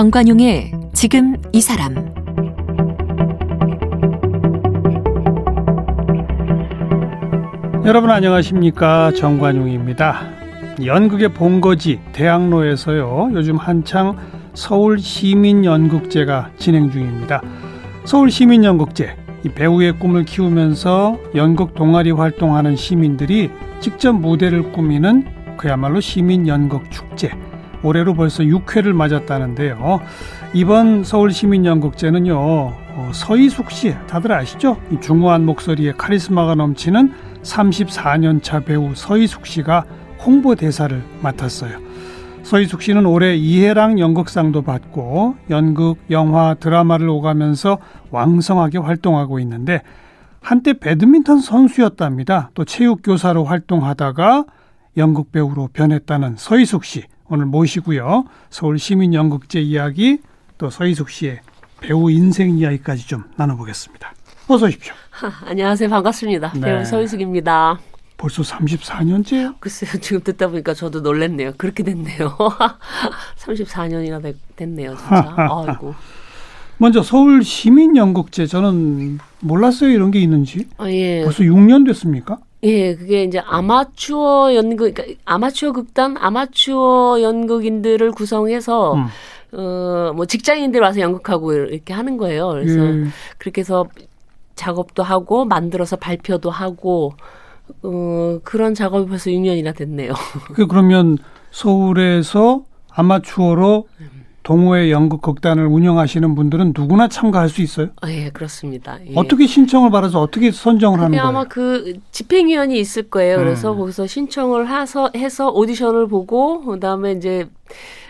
정관용의 지금 이 사람 여러분 안녕하십니까 정관용입니다. 연극의 본거지 대학로에서요 요즘 한창 서울 시민연극제가 진행 중입니다. 서울 시민연극제 이 배우의 꿈을 키우면서 연극 동아리 활동하는 시민들이 직접 무대를 꾸미는 그야말로 시민연극 축제. 올해로 벌써 6회를 맞았다는데요. 이번 서울시민연극제는요, 어, 서희숙 씨, 다들 아시죠? 이 중후한 목소리에 카리스마가 넘치는 34년차 배우 서희숙 씨가 홍보대사를 맡았어요. 서희숙 씨는 올해 이해랑 연극상도 받고 연극, 영화, 드라마를 오가면서 왕성하게 활동하고 있는데 한때 배드민턴 선수였답니다. 또 체육교사로 활동하다가 연극 배우로 변했다는 서희숙 씨 오늘 모시고요. 서울 시민연극제 이야기 또 서희숙 씨의 배우 인생 이야기까지 좀 나눠보겠습니다. 어서 오십시오. 하, 안녕하세요. 반갑습니다. 네. 배우 서희숙입니다. 벌써 34년째요? 글쎄요. 지금 듣다 보니까 저도 놀랬네요. 그렇게 됐네요. 34년이나 됐네요. 진짜. 아이고. 먼저 서울 시민연극제 저는 몰랐어요 이런 게 있는지. 아, 예. 벌써 6년 됐습니까? 예, 그게 이제 아마추어 연극, 그러니까 아마추어 극단, 아마추어 연극인들을 구성해서 음. 어, 뭐 직장인들 와서 연극하고 이렇게 하는 거예요. 그래서 예. 그렇게 해서 작업도 하고 만들어서 발표도 하고 어, 그런 작업이 벌써 6년이나 됐네요. 그 그러면 서울에서 아마추어로 동호회 연극 극단을 운영하시는 분들은 누구나 참가할 수 있어요? 아, 예, 그렇습니다. 예. 어떻게 신청을 받아서 어떻게 선정을 하는 거예요? 아마 그 집행위원이 있을 거예요. 그래서 음. 거기서 신청을 해서 해서 오디션을 보고 그다음에 이제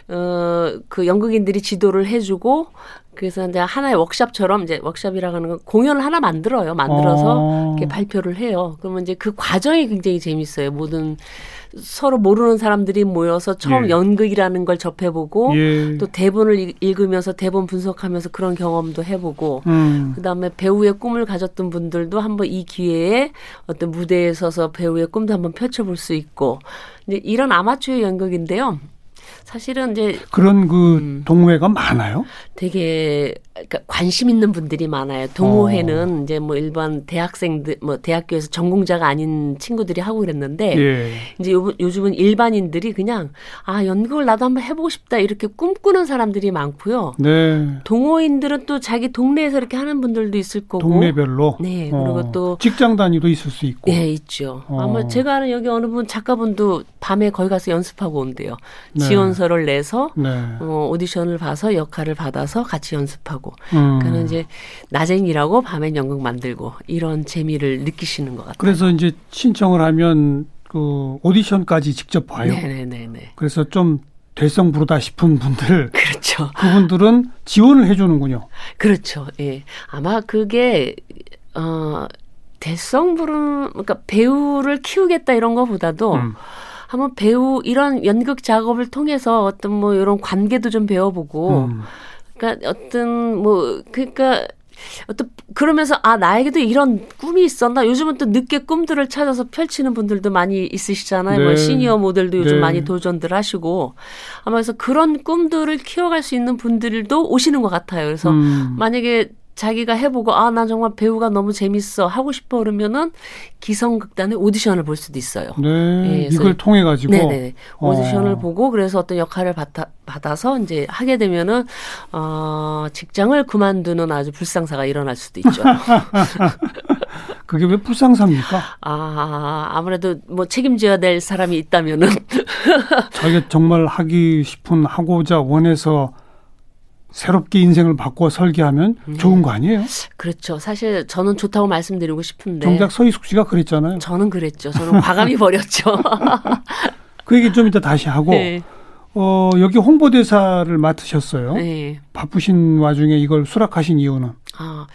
어그 연극인들이 지도를 해주고 그래서 이제 하나의 워크샵처럼 이제 워크샵이라고 하는 건 공연을 하나 만들어요. 만들어서 어. 이렇게 발표를 해요. 그러면 이제 그 과정이 굉장히 재밌어요. 모든 서로 모르는 사람들이 모여서 처음 예. 연극이라는 걸 접해보고 예. 또 대본을 읽- 읽으면서 대본 분석하면서 그런 경험도 해보고 음. 그다음에 배우의 꿈을 가졌던 분들도 한번 이 기회에 어떤 무대에 서서 배우의 꿈도 한번 펼쳐볼 수 있고 이제 이런 아마추어 연극인데요. 사실은 이제 그런 그 음. 동호회가 많아요? 되게 그러니까 관심 있는 분들이 많아요. 동호회는 이제 뭐 일반 대학생들 뭐 대학교에서 전공자가 아닌 친구들이 하고 그랬는데 예. 이제 요, 요즘은 일반인들이 그냥 아 연극을 나도 한번 해보고 싶다 이렇게 꿈꾸는 사람들이 많고요. 네. 동호인들은 또 자기 동네에서 이렇게 하는 분들도 있을 거고 동네별로. 네, 어. 그리고 또- 직장 단위도 있을 수 있고. 네, 있죠. 어. 아마 제가 아는 여기 어느 분 작가분도 밤에 거기 가서 연습하고 온대요. 네. 지원서를 내서 네. 어, 오디션을 봐서 역할을 받아서 같이 연습하고. 음. 그러니까 이제 낮엔 일하고 밤엔 연극 만들고 이런 재미를 느끼시는 것 같아요. 그래서 이제 신청을 하면 그 오디션까지 직접 봐요. 네네네네. 그래서 좀 될성 부르다 싶은 분들 그렇죠. 그분들은 지원을 해주는군요. 그렇죠. 예. 아마 그게 어 대성 부르는 그러니까 배우를 키우겠다 이런 거보다도 음. 한번 배우 이런 연극 작업을 통해서 어떤 뭐 이런 관계도 좀 배워보고 음. 그러니까 어떤 뭐 그러니까 어떤 그러면서 아 나에게도 이런 꿈이 있었나 요즘은 또 늦게 꿈들을 찾아서 펼치는 분들도 많이 있으시잖아요 뭐 네. 시니어 모델도 요즘 네. 많이 도전들 하시고 아마 그래서 그런 꿈들을 키워갈 수 있는 분들도 오시는 것 같아요 그래서 음. 만약에 자기가 해보고 아 나 정말 배우가 너무 재밌어 하고 싶어 그러면은 기성극단의 오디션을 볼 수도 있어요. 네. 예, 이걸 통해 가지고 네네 오디션을 어. 보고 그래서 어떤 역할을 받아, 받아서 이제 하게 되면은 어 직장을 그만두는 아주 불상사가 일어날 수도 있죠. 그게 왜 불상사입니까? 아 아무래도 뭐 책임져야 될 사람이 있다면은 자기가 정말 하기 싶은 하고자 원해서 새롭게 인생을 바꿔 설계하면 음. 좋은 거 아니에요? 그렇죠. 사실 저는 좋다고 말씀드리고 싶은데 정작 서희숙 씨가 그랬잖아요. 저는 그랬죠. 저는 과감히 버렸죠. 그 얘기 좀 이따 다시 하고 네. 어, 여기 홍보대사를 맡으셨어요. 네. 바쁘신 와중에 이걸 수락하신 이유는 아,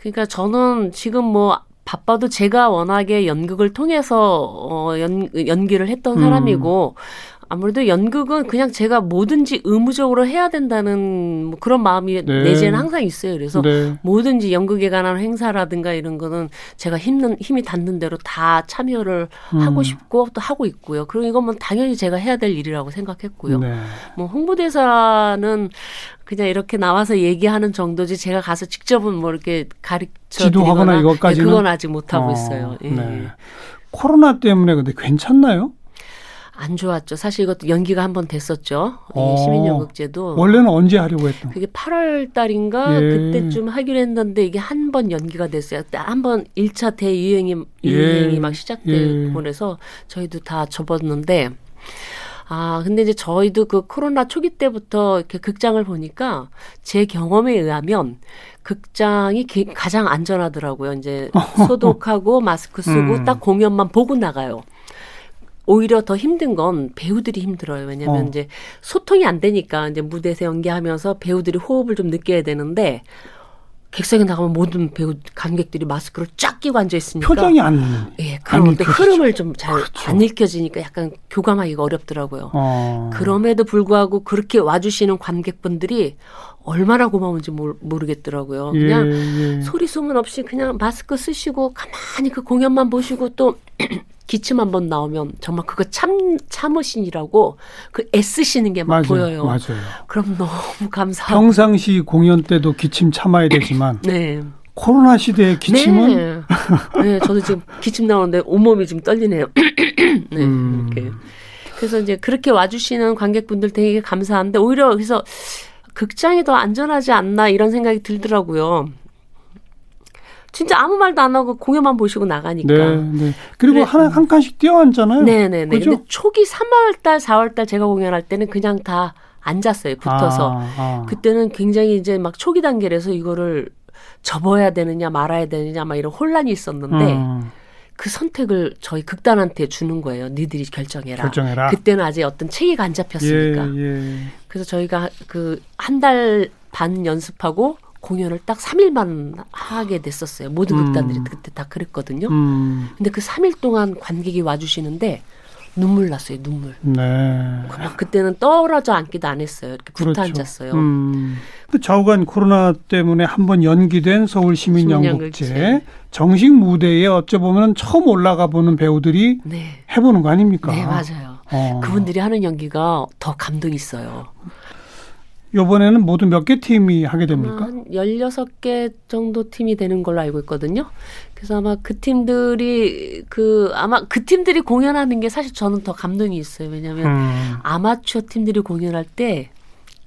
그러니까 저는 지금 뭐 바빠도 제가 워낙에 연극을 통해서 어, 연, 연기를 했던 음. 사람이고 아무래도 연극은 그냥 제가 뭐든지 의무적으로 해야 된다는 뭐 그런 마음이 네. 내재는 항상 있어요. 그래서 네. 뭐든지 연극에 관한 행사라든가 이런 거는 제가 힘는 힘이 닿는 대로 다 참여를 음. 하고 싶고 또 하고 있고요. 그리고 이건 뭐 당연히 제가 해야 될 일이라고 생각했고요. 네. 뭐 홍보대사는 그냥 이렇게 나와서 얘기하는 정도지 제가 가서 직접은 뭐 이렇게 가르쳐 지도하거나 이것까지는? 예, 그건 아직 못 하고 어, 있어요. 예. 네. 코로나 때문에 근데 괜찮나요? 안 좋았죠. 사실 이것도 연기가 한 번 됐었죠. 어. 이 시민연극제도 원래는 언제 하려고 했던? 그게 8월 달인가 예. 그때쯤 하기로 했는데 이게 한 번 연기가 됐어요. 한 번 1차 대유행이 유행이 예. 막 시작되고 예. 그래서 저희도 다 접었는데 아, 근데 이제 저희도 그 코로나 초기 때부터 이렇게 극장을 보니까 제 경험에 의하면 극장이 기- 가장 안전하더라고요. 이제 소독하고 마스크 쓰고 음. 딱 공연만 보고 나가요. 오히려 더 힘든 건 배우들이 힘들어요. 왜냐면 어. 이제 소통이 안 되니까 이제 무대에서 연기하면서 배우들이 호흡을 좀 느껴야 되는데 객석에 나가면 모든 배우 관객들이 마스크를 쫙 끼고 앉아 있으니까 표정이 안. 예, 그런 또 읽혀지죠. 흐름을 좀 잘안 그렇죠. 읽혀지니까 약간 교감하기가 어렵더라고요. 어. 그럼에도 불구하고 그렇게 와주시는 관객분들이 얼마나 고마운지 모르, 모르겠더라고요. 예, 그냥 예. 소리 소문 없이 그냥 마스크 쓰시고 가만히 그 공연만 보시고 또 기침 한 번 나오면 정말 그거 참 참으신이라고 그 애쓰시는 게 막. 보여요. 맞아요. 그럼 너무 감사하고. 평상시 공연 때도 기침 참아야 되지만 네. 코로나 시대의 기침은 네. 네, 저도 지금 기침 나오는데 온몸이 지금 떨리네요. 네, 음. 이렇게. 그래서 이제 그렇게 와주시는 관객분들 되게 감사한데 오히려 그래서 극장이 더 안전하지 않나 이런 생각이 들더라고요. 진짜 아무 말도 안 하고 공연만 보시고 나가니까. 네, 네. 그리고. 하나 한 칸씩 뛰어앉잖아요. 네 네네. 그죠? 근데 초기 3월달, 4월달 제가 공연할 때는 그냥 다 앉았어요. 붙어서. 아, 아. 그때는 굉장히 이제 막 초기 단계라서 이거를 접어야 되느냐 말아야 되느냐 막 이런 혼란이 있었는데 음, 그 선택을 저희 극단한테 주는 거예요. 니들이 결정해라. 결정해라. 그때는 아직 어떤 체계가 안 잡혔으니까. 예, 예. 그래서 저희가 그 한 달 반 연습하고 공연을 딱 3일만 하게 됐었어요. 모든 음. 극단들이 그때 다 그랬거든요. 음, 근데 그 3일 동안 관객이 와주시는데 눈물 났어요. 눈물. 네. 막 그때는 떨어져 앉기도 안 했어요. 이렇게 붙어 그렇죠. 앉았어요. 음. 그 좌우간 코로나 때문에 한 번 연기된 서울 시민연극제. 정식 무대에 어찌 보면 처음 올라가 보는 배우들이 네. 해보는 거 아닙니까? 네, 맞아요. 어. 그분들이 하는 연기가 더 감동이 있어요. 이번에는 모두 몇 개 팀이 하게 됩니까? 한 16개 정도 팀이 되는 걸로 알고 있거든요. 그래서 아마 그 팀들이 그 아마 그 팀들이 공연하는 게 사실 저는 더 감동이 있어요. 왜냐하면 음. 아마추어 팀들이 공연할 때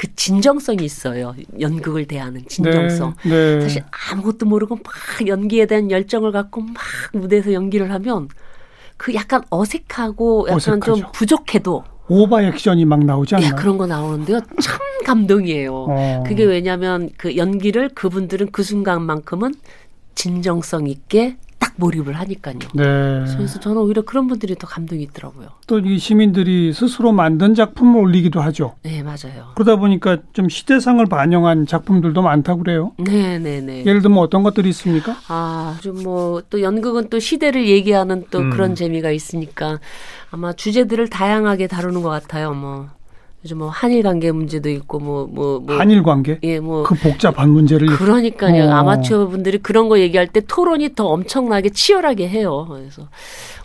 그 진정성이 있어요. 연극을 대하는 진정성. 네, 네. 사실 아무것도 모르고 막 연기에 대한 열정을 갖고 막 무대에서 연기를 하면 그 약간 어색하고 약간 좀 어색하죠. 부족해도 오버 액션이 막 나오지 야 않나요? 그런 거 나오는데요. 참 감동이에요. 어. 그게 왜냐하면 그 연기를 그분들은 그 순간만큼은 진정성 있게 딱 몰입을 하니까요. 네. 그래서 저는 오히려 그런 분들이 더 감동이 있더라고요. 또 이 시민들이 스스로 만든 작품을 올리기도 하죠. 네, 맞아요. 그러다 보니까 좀 시대상을 반영한 작품들도 많다고 그래요. 네, 네, 네. 예를 들면 어떤 것들이 있습니까? 아, 좀 뭐 또 연극은 또 시대를 얘기하는 또 음. 그런 재미가 있으니까 아마 주제들을 다양하게 다루는 것 같아요. 뭐 요즘 뭐 한일 관계 문제도 있고 뭐뭐 뭐 한일 관계 예, 뭐 그 복잡한 문제를 그러니까요. 어. 아마추어 분들이 그런 거 얘기할 때 토론이 더 엄청나게 치열하게 해요. 그래서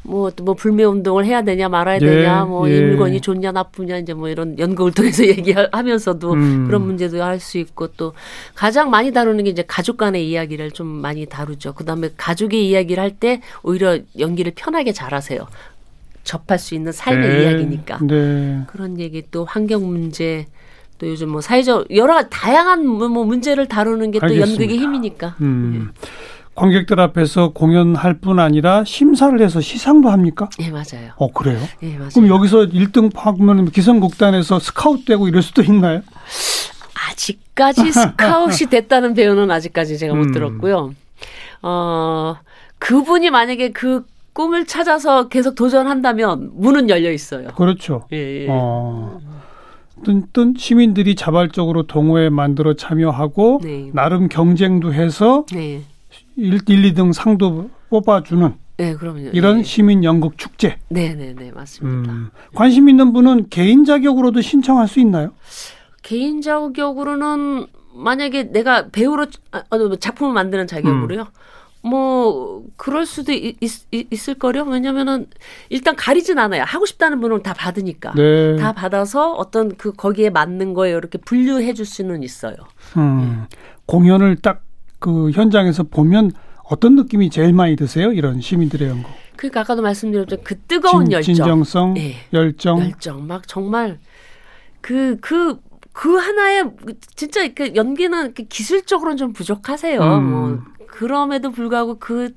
뭐또뭐 불매 운동을 해야 되냐 말아야 예, 되냐 뭐 예. 이 물건이 좋냐 나쁘냐 이제 뭐 이런 연극을 통해서 얘기하면서도 음. 그런 문제도 할 수 있고 또 가장 많이 다루는 게 이제 가족 간의 이야기를 좀 많이 다루죠. 그다음에 가족의 이야기를 할 때 오히려 연기를 편하게 잘하세요. 접할 수 있는 삶의 네, 이야기니까. 네. 그런 얘기 또 환경 문제 또 요즘 뭐 사회적 여러 다양한 뭐, 뭐 문제를 다루는 게 또. 연극의 힘이니까. 음. 관객들 앞에서 공연할 뿐 아니라 심사를 해서 시상도 합니까? 예, 맞아요. 어 그래요? 예, 맞아요. 그럼 여기서 1등 하면 기성극단에서 스카웃되고 이럴 수도 있나요? 아직까지 스카웃이 됐다는 배우는 아직까지 제가 못 음. 들었고요. 어, 그분이 만약에 그 꿈을 찾아서 계속 도전한다면 문은 열려 있어요. 그렇죠. 예, 예. 어. 어떤, 시민들이 자발적으로 동호회 만들어 참여하고 네. 나름 경쟁도 해서 네. 1, 1, 2등 상도 뽑아주는 네, 그럼요. 이런 예. 시민 연극 축제. 네, 네, 네, 맞습니다. 음, 관심 있는 분은 개인 자격으로도 신청할 수 있나요? 개인 자격으로는 만약에 내가 배우로 아, 어, 뭐 작품을 만드는 자격으로요. 음. 뭐 그럴 수도 있, 있, 을 거요. 왜냐면은 일단 가리진 않아요. 하고 싶다는 분은 다 받으니까. 네. 다 받아서 어떤 그 거기에 맞는 거에 이렇게 분류해 줄 수는 있어요. 음, 공연을 딱 그 현장에서 보면 어떤 느낌이 제일 많이 드세요? 이런 시민들의 연극. 그러니까 아까도 말씀드렸던 그 뜨거운 진, 열정. 진정성, 예. 열정. 열정 막 정말 그그그 하나의 진짜 그 연기는 이렇게 기술적으로는 좀 부족하세요. 음. 뭐 그럼에도 불구하고 그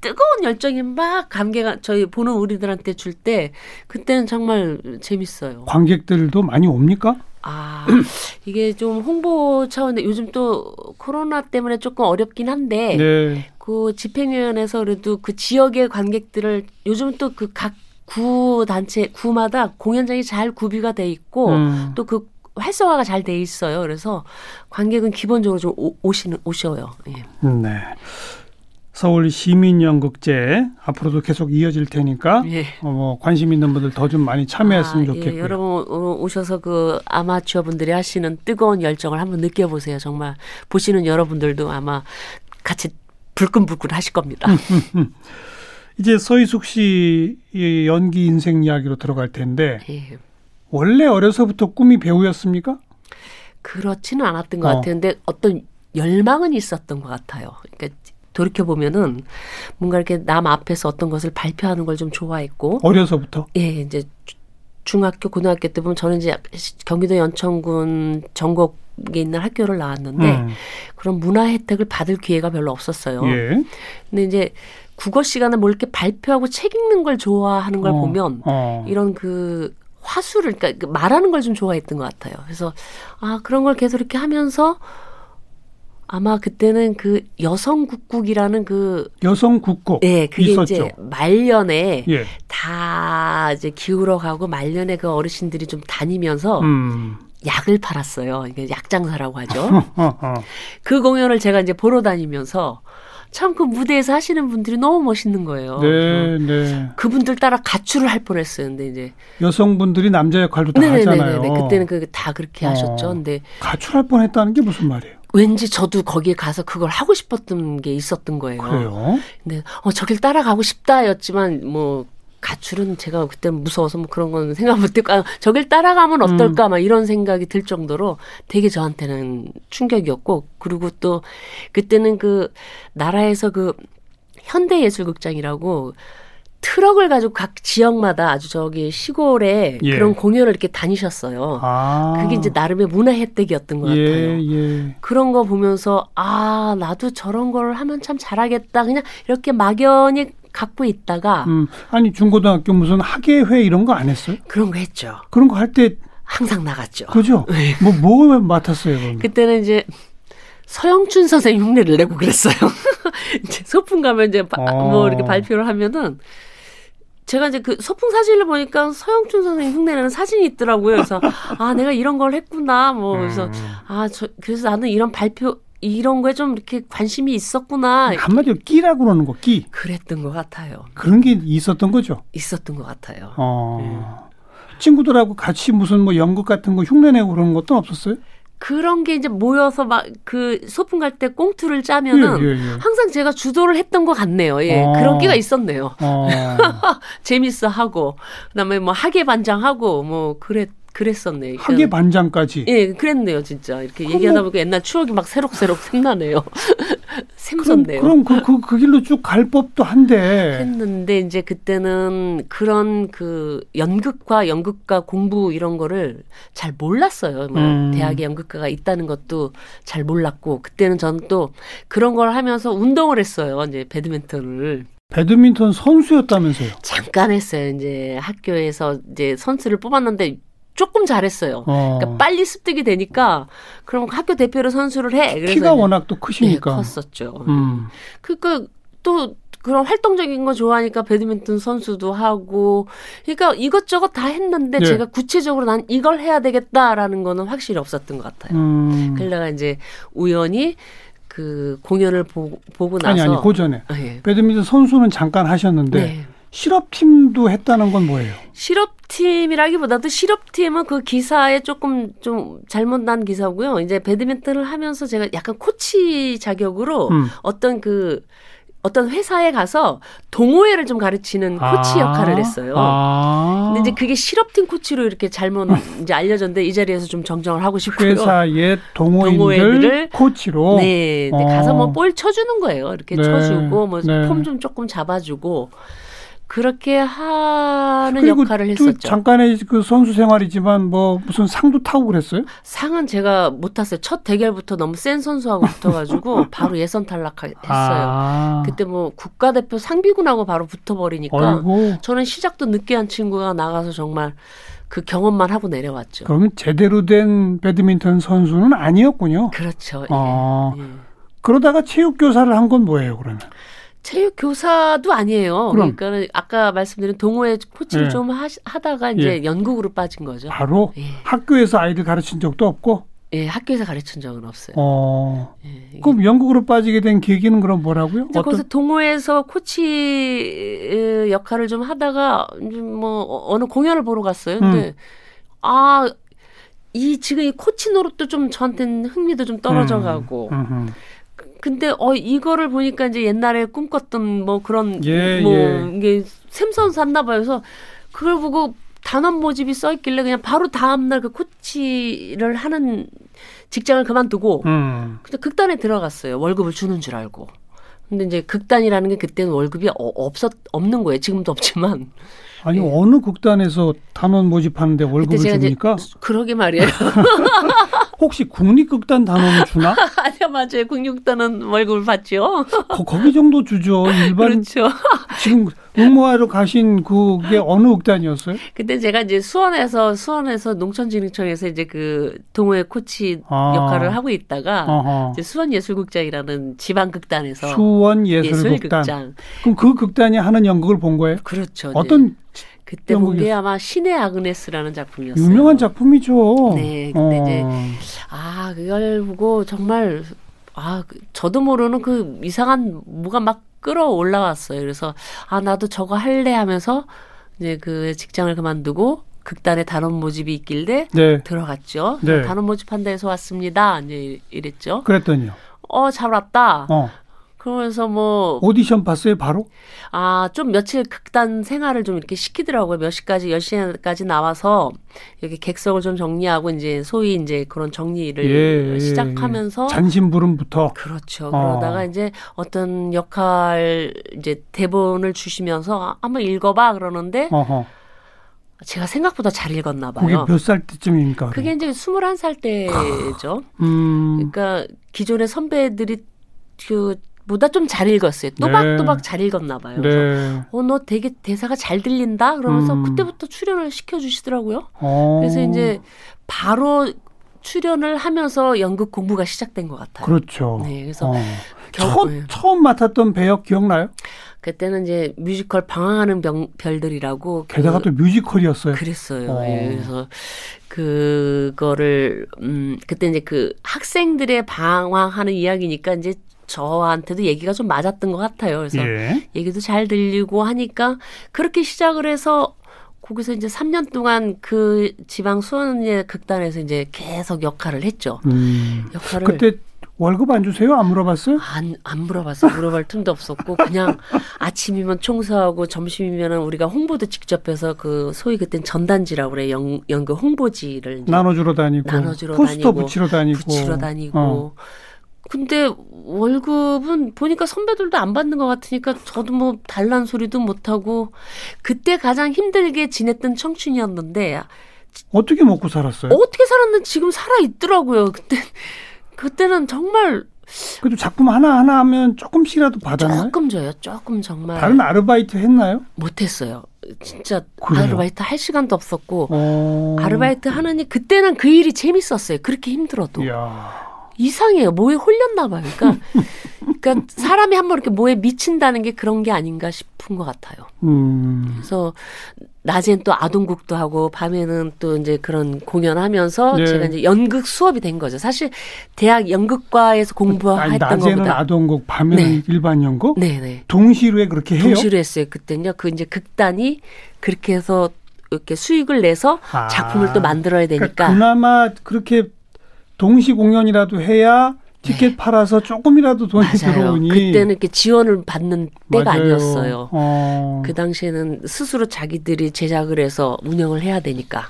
뜨거운 열정이 막 감개가 저희 보는 우리들한테 줄 때 그때는 정말 재밌어요. 관객들도 많이 옵니까? 아 이게 좀 홍보 차원에 요즘 또 코로나 때문에 조금 어렵긴 한데 네. 그 집행위원회에서 그래도 그 지역의 관객들을 요즘 또 그 각 구 단체 구마다 공연장이 잘 구비가 돼 있고 음. 또그 활성화가 잘 돼 있어요. 그래서 관객은 기본적으로 좀 오, 오시는 오셔요. 예. 네. 서울 시민연극제 앞으로도 계속 이어질 테니까 예. 어, 뭐 관심 있는 분들 더 좀 많이 참여했으면 아, 좋겠고요. 예, 여러분 어, 오셔서 그 아마추어 분들이 하시는 뜨거운 열정을 한번 느껴보세요. 정말 보시는 여러분들도 아마 같이 불끈불끈 하실 겁니다. 이제 서희숙 씨의 연기 인생 이야기로 들어갈 텐데 예. 원래 어려서부터 꿈이 배우였습니까? 그렇지는 않았던 것 어. 같아요. 근데 어떤 열망은 있었던 것 같아요. 그러니까 돌이켜 보면은 뭔가 이렇게 남 앞에서 어떤 것을 발표하는 걸 좀 좋아했고, 어려서부터. 예, 이제 주- 중학교, 고등학교 때 보면 저는 이제 경기도 연천군 전곡에 있는 학교를 나왔는데 음. 그런 문화 혜택을 받을 기회가 별로 없었어요. 예. 근데 이제 국어 시간에 뭘 이렇게 발표하고 책 읽는 걸 좋아하는 걸 어, 보면 어. 이런 그 화술을 그러니까 그 말하는 걸 좀 좋아했던 것 같아요. 그래서 아 그런 걸 계속 이렇게 하면서 아마 그때는 그 여성 국국이라는 그 여성 국고 네, 그게 있었죠. 이제 말년에 예. 다 이제 기울어 가고 말년에 그 어르신들이 좀 다니면서 음. 약을 팔았어요. 이게 약장사라고 하죠. 어, 어. 그 공연을 제가 이제 보러 다니면서 참 그 무대에서 하시는 분들이 너무 멋있는 거예요. 네, 네. 그분들 따라 가출을 할 뻔했어요. 근데 이제 여성분들이 남자 역할도 다 하잖아요. 네네네네. 그때는 그 다 그렇게 어. 하셨죠. 근데 가출할 뻔했다는 게 무슨 말이에요? 왠지 저도 거기에 가서 그걸 하고 싶었던 게 있었던 거예요. 그래요? 근데 어 저길 따라가고 싶다였지만 뭐 가출은 제가 그때 무서워서 뭐 그런 건 생각 못했고 아, 저길 따라가면 어떨까 막 이런 생각이 들 정도로 되게 저한테는 충격이었고 그리고 또 그때는 그 나라에서 그 현대예술극장이라고 트럭을 가지고 각 지역마다 아주 저기 시골에 예. 그런 공연을 이렇게 다니셨어요. 아. 그게 이제 나름의 문화 혜택이었던 것 예, 같아요. 예. 그런 거 보면서 아 나도 저런 걸 하면 참 잘하겠다 그냥 이렇게 막연히 갖고 있다가 음, 아니 중고등학교 무슨 학예회 이런 거 안 했어요? 그런 거 했죠. 그런 거 할 때 항상 나갔죠. 그죠? 뭐뭐 맡았어요, 그럼? 그때는 이제 서영춘 선생님 흉내를 내고 그랬어요. 이제 소풍 가면 이제 바- 어. 뭐 이렇게 발표를 하면은 제가 이제 그 소풍 사진을 보니까 서영춘 선생님 흉내내는 사진이 있더라고요. 그래서 아 내가 이런 걸 했구나. 뭐 그래서 음. 아저 그래서 나는 이런 발표 이런 거에 좀 이렇게 관심이 있었구나. 한마디로 끼라고 그러는 거, 끼. 그랬던 것 같아요. 그런 게 있었던 거죠. 있었던 것 같아요. 어. 친구들하고 같이 무슨 뭐 연극 같은 거 흉내내고 그런 것도 없었어요? 그런 게 이제 모여서 막 그 소풍 갈 때 꽁투를 짜면은 예, 예, 예. 항상 제가 주도를 했던 것 같네요. 예, 어. 그런 끼가 있었네요. 어. 재밌어 하고 그다음에 뭐 학예 반장하고 뭐 그랬 그랬었네요. 그러니까 학예 반장까지. 예, 그랬네요, 진짜. 이렇게 그럼 얘기하다 뭐- 보니까 옛날 추억이 막 새록새록 생나네요. 그럼 샘솟네요. 그럼 그, 그, 그 길로 쭉 갈 법도 한데. 했는데 이제 그때는 그런 그 연극과 연극과 공부 이런 거를 잘 몰랐어요. 뭐 음. 대학에 연극과가 있다는 것도 잘 몰랐고 그때는 저는 또 그런 걸 하면서 운동을 했어요. 이제 배드민턴을 배드민턴 선수였다면서요? 잠깐 했어요. 이제 학교에서 이제 선수를 뽑았는데 조금 잘했어요. 어. 그러니까 빨리 습득이 되니까 그럼 학교 대표로 선수를 해. 그래서 키가 워낙 또 네, 크시니까. 컸었죠. 음. 그러니까 또 그런 활동적인 거 좋아하니까 배드민턴 선수도 하고 그러니까 이것저것 다 했는데 네. 제가 구체적으로 난 이걸 해야 되겠다라는 거는 확실히 없었던 것 같아요. 음. 그러다가 이제 우연히 그 공연을 보, 고 나서 아니 아니 그 전에 아, 예. 배드민턴 선수는 잠깐 하셨는데 네. 실업팀도 했다는 건 뭐예요? 실업팀이라기보다도 실업팀은 그 기사에 조금 좀 잘못 난 기사고요. 이제 배드민턴을 하면서 제가 약간 코치 자격으로 음. 어떤 그 어떤 회사에 가서 동호회를 좀 가르치는 코치 아. 역할을 했어요. 아. 근데 이제 그게 실업팀 코치로 이렇게 잘못 이제 알려졌는데 이 자리에서 좀 정정을 하고 싶고요. 회사의 동호인들 코치로 네, 네 어. 가서 뭐 볼 쳐주는 거예요. 이렇게 네, 쳐주고 뭐 네. 폼좀 조금 잡아주고 그렇게 하는 역할을 또 했었죠. 잠깐의 그 선수 생활이지만 뭐 무슨 상도 타고 그랬어요? 상은 제가 못 탔어요. 첫 대결부터 너무 센 선수하고 붙어가지고 바로 예선 탈락했어요. 아. 그때 뭐 국가대표 상비군하고 바로 붙어버리니까 어이고. 저는 시작도 늦게 한 친구가 나가서 정말 그 경험만 하고 내려왔죠. 그러면 제대로 된 배드민턴 선수는 아니었군요. 그렇죠. 예. 어. 예. 그러다가 체육 교사를 한 건 뭐예요, 그러면? 체육 교사도 아니에요. 그럼. 그러니까 아까 말씀드린 동호회 코치를 예. 좀 하, 하다가 이제 예. 연극으로 빠진 거죠. 바로 예. 학교에서 아이들 가르친 적도 없고, 예, 학교에서 가르친 적은 없어요. 어. 예, 그럼 영국으로 빠지게 된 계기는 그럼 뭐라고요? 이제 거기서 동호회에서 코치 어, 역할을 좀 하다가 좀뭐 어- 어느 공연을 보러 갔어요. 근데 음. 아, 이 지금 이 코치 노릇도 좀 저한테는 흥미도 좀 떨어져 가고. 음, 근데 어 이거를 보니까 이제 옛날에 꿈꿨던 뭐 그런 예, 뭐 예. 이게 샘선수 나 봐요. 그래서 그걸 보고 단원 모집이 써 있길래 그냥 바로 다음 날 그 코치를 하는 직장을 그만두고 음. 근데 극단에 들어갔어요. 월급을 주는 줄 알고. 근데 이제 극단이라는 게 그때는 월급이 어, 없었 없는 거예요. 지금도 없지만. 아니 예. 어느 극단에서 단원 모집하는데 월급을? 이제 그러게 말이에요. 혹시 국립극단 단원을 주나? 아니요, 맞아요. 국육단은 월급을 받죠. 거, 거기 정도 주죠. 일반 그렇죠. 지금 응모하러 가신 그게 어느 극단이었어요? 그때 제가 이제 수원에서 수원에서 농촌진흥청에서 이제 그 동호회 코치 아. 역할을 하고 있다가. 이제 수원예술극장이라는 지방극단에서 수원 예술극단. 예술극장. 그럼 그 극단이 하는 연극을 본 거예요? 그렇죠. 어떤 그때 본게 연극이었어요? 아마 신의 아그네스라는 작품이었어요. 유명한 작품이죠. 네, 근데 이제 어. 아 그걸 보고 정말 아 그- 저도 모르는 그 이상한 뭐가 막 끌어올라왔어요. 그래서 아 나도 저거 할래 하면서 이제 그 직장을 그만두고 극단에 단원 모집이 있길래 네. 들어갔죠. 네. 단원 모집한 데서 왔습니다. 이제 이랬죠. 그랬더니요. 어 잘 왔다. 어. 그러면서 뭐 오디션 봤어요, 바로? 아, 좀 며칠 극단 생활을 좀 이렇게 시키더라고요. 몇 시까지, 열 시까지 나와서 이렇게 객석을 좀 정리하고 이제 소위 이제 그런 정리를 예, 예, 시작하면서 예. 잔심부름부터. 그렇죠. 어. 그러다가 이제 어떤 역할 이제 대본을 주시면서 아, 한번 읽어봐 그러는데 어허. 제가 생각보다 잘 읽었나 그게 봐요. 몇살 때쯤입니까? 그게 이제 21살 때죠. 음. 그러니까 기존의 선배들이 그 보다 좀 잘 읽었어요. 또박또박 잘 읽었나 봐요. 네. 어, 너 되게 대사가 잘 들린다? 그러면서 음. 그때부터 출연을 시켜 주시더라고요. 어. 그래서 이제 바로 출연을 하면서 연극 공부가 시작된 것 같아요. 그렇죠. 네, 그래서 어. 겨- 첫, 네. 처음 맡았던 배역 기억나요? 그때는 이제 뮤지컬 방황하는 병- 별들이라고 게다가 그, 또 뮤지컬이었어요. 그랬어요. 어. 예, 그래서 그거를 음 그때 이제 그 학생들의 방황하는 이야기니까 이제 저한테도 얘기가 좀 맞았던 것 같아요. 그래서 예. 얘기도 잘 들리고 하니까 그렇게 시작을 해서 거기서 이제 3년 동안 그 지방 수원의 극단에서 이제 계속 역할을 했죠. 음. 역할을 그때 월급 안 주세요? 안 물어봤어요? 안, 안 물어봤어. 물어볼 틈도 없었고, 그냥 아침이면 총수하고 점심이면은 우리가 홍보도 직접 해서 그 소위 그땐 전단지라고 그래. 연, 연극 홍보지를 나눠주러 다니고, 나눠주러 포스터 다니고, 붙이러 다니고, 붙이러 다니고. 어. 근데 월급은 보니까 선배들도 안 받는 것 같으니까 저도 뭐 달란 소리도 못하고 그때 가장 힘들게 지냈던 청춘이었는데 어떻게 먹고 살았어요? 어떻게 살았는지 지금 살아 있더라고요. 그때 그때는 정말 그래도 작품 하나 하나 하면 조금씩이라도 받았나요? 조금 줘요. 조금 정말 다른 아르바이트 했나요? 못했어요. 진짜 그래요? 아르바이트 할 시간도 없었고 어. 아르바이트 하느니 그때는 그 일이 재밌었어요. 그렇게 힘들어도 이야. 이상해요. 뭐에 홀렸나 봐요. 그러니까 그러니까 사람이 한 번 이렇게 뭐에 미친다는 게 그런 게 아닌가 싶은 것 같아요. 음. 그래서 낮엔 또 아동국도 하고 밤에는 또 이제 그런 공연하면서 네. 제가 이제 연극 수업이 된 거죠. 사실 대학 연극과에서 공부했던 낮에는 것보다 아동곡, 밤에는 네. 일반 연곡? 네네 동시로 에 그렇게 해요? 동시로 했어요. 그때는요. 그 이제 극단이 그렇게 해서 이렇게 수익을 내서 아. 작품을 또 만들어야 되니까 그러니까 그나마 그렇게 동시 공연이라도 해야 티켓 팔아서 조금이라도 돈이 네. 맞아요. 들어오니 그때는 이렇게 지원을 받는 때가 맞아요. 아니었어요. 어. 그 당시에는 스스로 자기들이 제작을 해서 운영을 해야 되니까.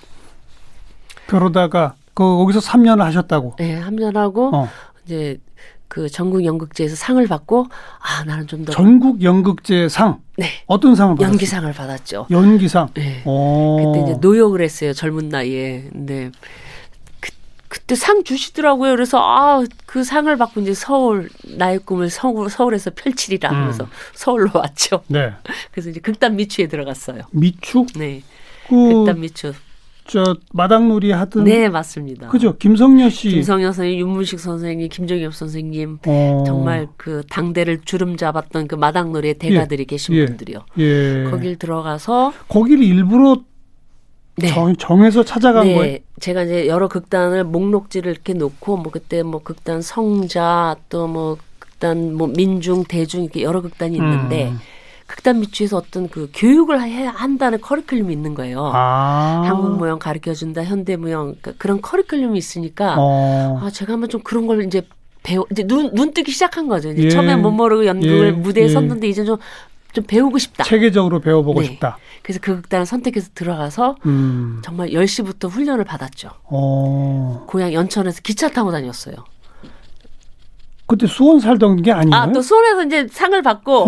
그러다가 그 거기서 3년을 하셨다고. 네, 함년하고 어. 이제 그 전국 연극제에서 상을 받고 아 나는 좀 더 전국 연극제 상 네, 어떤 상을 받았어요? 연기상을 받았죠. 연기상. 네. 어. 그때 이제 노역을 했어요 젊은 나이에. 근데 그, 그때 상 주시더라고요. 그래서 아 그 상을 받고 이제 서울 나의 꿈을 서울 서울에서 펼치리라 하면서 음. 서울로 왔죠. 네. 그래서 이제 극단 미추에 들어갔어요. 미추 네, 그 극단 미추. 저 마당놀이 하던 네 맞습니다. 그죠 김성녀 씨. 김성현 선생님, 윤문식 선생님, 김정엽 선생님 어. 정말 그 당대를 주름 잡았던 그 마당놀이의 대가들이 계신 예. 분들이요. 예. 거길 들어가서 거기를 일부러 네. 정, 정해서 찾아간 네, 거예요. 제가 이제 여러 극단을 목록지를 이렇게 놓고 뭐 그때 뭐 극단 성자 또 뭐 극단 뭐 민중 대중 이렇게 여러 극단이 있는데 음. 극단 미추에서 어떤 그 교육을 해야 한다는 커리큘럼이 있는 거예요. 아. 한국 무용 가르쳐 준다, 현대 무용 그러니까 그런 커리큘럼이 있으니까 어. 아 제가 한번 좀 그런 걸 이제 배워 이제 눈, 눈 뜨기 시작한 거죠. 이제 예. 처음에 못 모르고 연극을 예. 무대에 예. 섰는데 이제 좀 좀 배우고 싶다. 체계적으로 배워보고 네. 싶다. 그래서 그 극단을 선택해서 들어가서 음. 정말 10시부터 훈련을 받았죠. 어. 고향 연천에서 기차 타고 다녔어요. 그때 수원 살던 게 아니에요? 아, 또 수원에서 이제 상을 받고,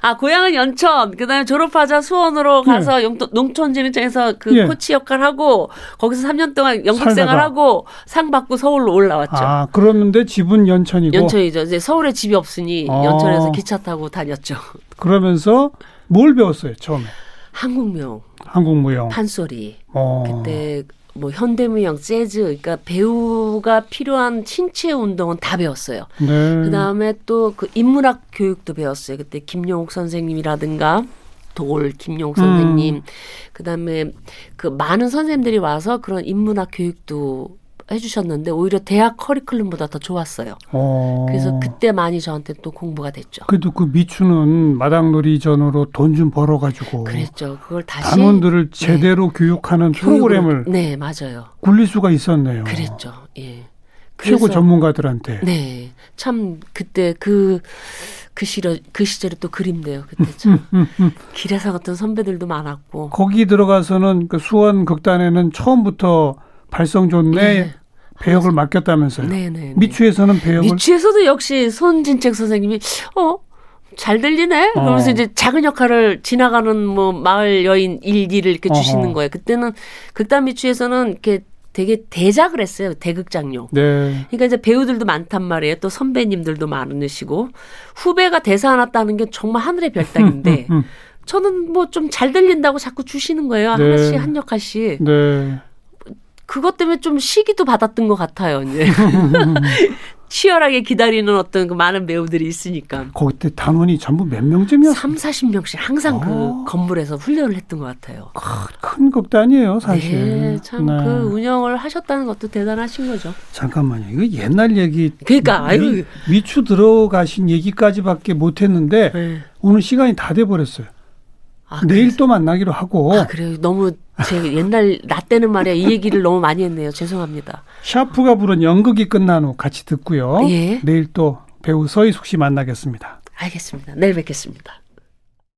아, 고향은 연천, 그 다음에 졸업하자 수원으로 가서 용도, 농촌진흥청에서 그 예. 코치 역할 하고, 거기서 3년 동안 연극. 생활하고, 상 받고 서울로 올라왔죠. 아, 그러는데 집은 연천이고 연천이죠. 이제 서울에 집이 없으니 어. 연천에서 기차 타고 다녔죠. 그러면서 뭘 배웠어요, 처음에? 한국무용, 한국무용. 판소리, 어. 그때 뭐 현대무용, 재즈, 그러니까 배우가 필요한 신체 운동은 다 배웠어요. 네. 그 다음에 또 그 인문학 교육도 배웠어요. 그때 김용옥 선생님이라든가 돌 김용옥 선생님, 음. 그 다음에 그 많은 선생님들이 와서 그런 인문학 교육도 해주셨는데 오히려 대학 커리큘럼보다 더 좋았어요. 어. 그래서 그때 많이 저한테 또 공부가 됐죠. 그래도 그 미추는 마당놀이 전으로 돈 좀 벌어가지고 그랬죠. 그걸 다시 단원들을 제대로 교육하는 교육으로- 프로그램을 네 맞아요. 굴릴 수가 있었네요. 그랬죠. 예. 최고 전문가들한테. 네. 참 그때 그, 그 시절, 그 시절에 또 그립네요. 그때 참. 길에서 같은 선배들도 많았고. 거기 들어가서는 그 수원 극단에는 처음부터 발성 좋네 네. 배역을 맡겼다면서요. 네네. 미추에서는 배역을 미추에서도 역시 손진책 선생님이, 어? 잘 들리네? 그러면서 어. 이제 작은 역할을 지나가는 뭐 마을 여인 일기를 이렇게 어허. 주시는 거예요. 그때는 극단 미추에서는 이렇게 되게 대작을 했어요. 대극장용. 네. 그러니까 이제 배우들도 많단 말이에요. 또 선배님들도 많으시고 후배가 대사 하나 따는 게 정말 하늘의 별따기인데 음, 저는 뭐 좀 잘 들린다고 자꾸 주시는 거예요. 네. 하나씩 한 역할씩. 네. 그것 때문에 좀 시기도 받았던 것 같아요. 이제 치열하게 기다리는 어떤 그 많은 배우들이 있으니까. 거기 때 단원이 전부 몇 명쯤이었어요? 3, 40명씩 항상 어. 그 건물에서 훈련을 했던 것 같아요. 큰 극단이에요, 사실. 네, 참그 네. 운영을 하셨다는 것도 대단하신 거죠. 잠깐만요. 이거 옛날 얘기. 그러니까 아이고. 미, 미추 들어가신 얘기까지밖에 못 했는데 네. 오늘 시간이 다 돼 버렸어요. 아, 내일 그래서- 또 만나기로 하고 아, 그래요. 너무 제 옛날 나 때는 말이야 이 얘기를 너무 많이 했네요. 죄송합니다. 샤프가 부른 연극이 끝난 후 같이 듣고요. 예. 내일 또 배우 서희숙 씨 만나겠습니다. 알겠습니다. 내일 뵙겠습니다.